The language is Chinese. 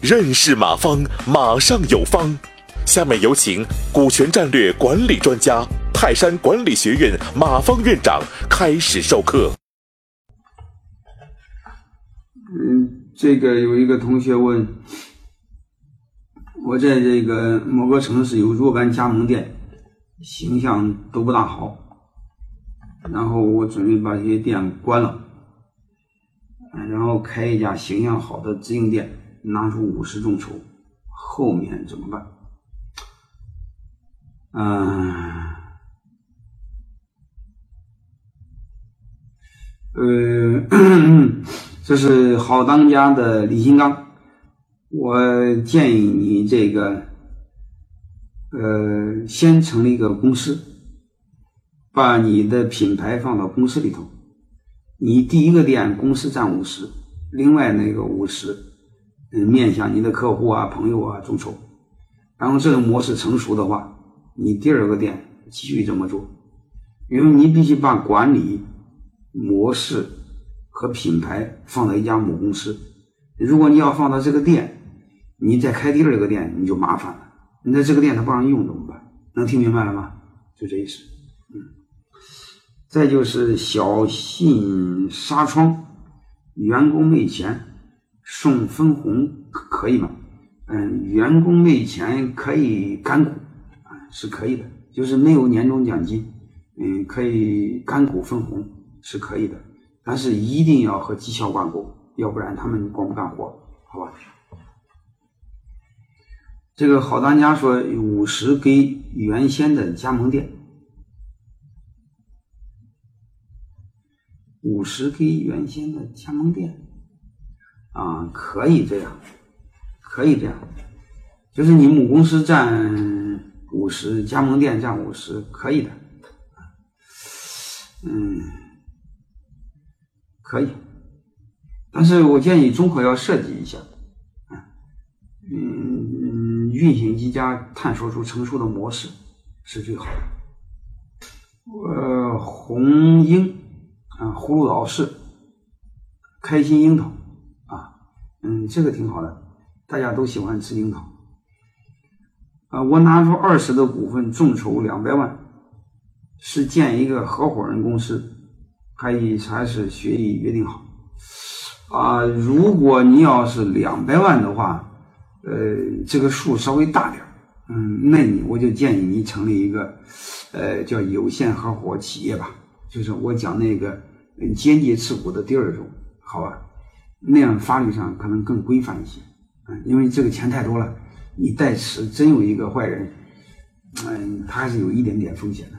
认识马方，马上有方。下面有请股权战略管理专家、泰山管理学院马方院长开始授课。嗯，这个有一个同学问，我在这个某个城市有若干加盟店，形象都不大好，然后我准备把这些店关了，然后开一家形象好的直营店，拿出五十众筹，后面怎么办？嗯，呃，这是好当家的李金刚，我建议你这个，呃，先成立一个公司，把你的品牌放到公司里头，你第一个店公司占五十，另外那个五十，嗯，面向你的客户啊、朋友啊众筹，然后这种模式成熟的话。你第二个店继续这么做，因为你必须把管理模式和品牌放在一家母公司。如果你要放到这个店，你再开第二个店，你就麻烦了。那这个店他不让用怎么办？能听明白了吗？就这意思。嗯。再就是小信纱窗，员工没钱送分红可以吗？嗯，员工没钱可以干股啊。是可以的，就是没有年终奖金，嗯，可以干股分红是可以的，但是一定要和绩效挂钩，要不然他们光不干活，好吧？这个好当家说五十给原先的加盟店，五十给原先的加盟店，啊，可以这样，可以这样，就是你母公司占。五十加盟店占五十可以的，嗯，可以，但是我建议综合要设计一下，嗯，运行一家探索出成熟的模式是最好的。呃，红英啊，葫芦岛市，开心樱桃啊，嗯，这个挺好的，大家都喜欢吃樱桃。啊，我拿出二十的股份，众筹两百万，是建一个合伙人公司，还以还是协议约定好？啊，如果你要是两百万的话，呃，这个数稍微大点嗯，那你我就建议你成立一个，呃，叫有限合伙企业吧，就是我讲那个间接持股的第二种，好吧？那样法律上可能更规范一些，嗯，因为这个钱太多了。你代持真有一个坏人，嗯，他还是有一点点风险的，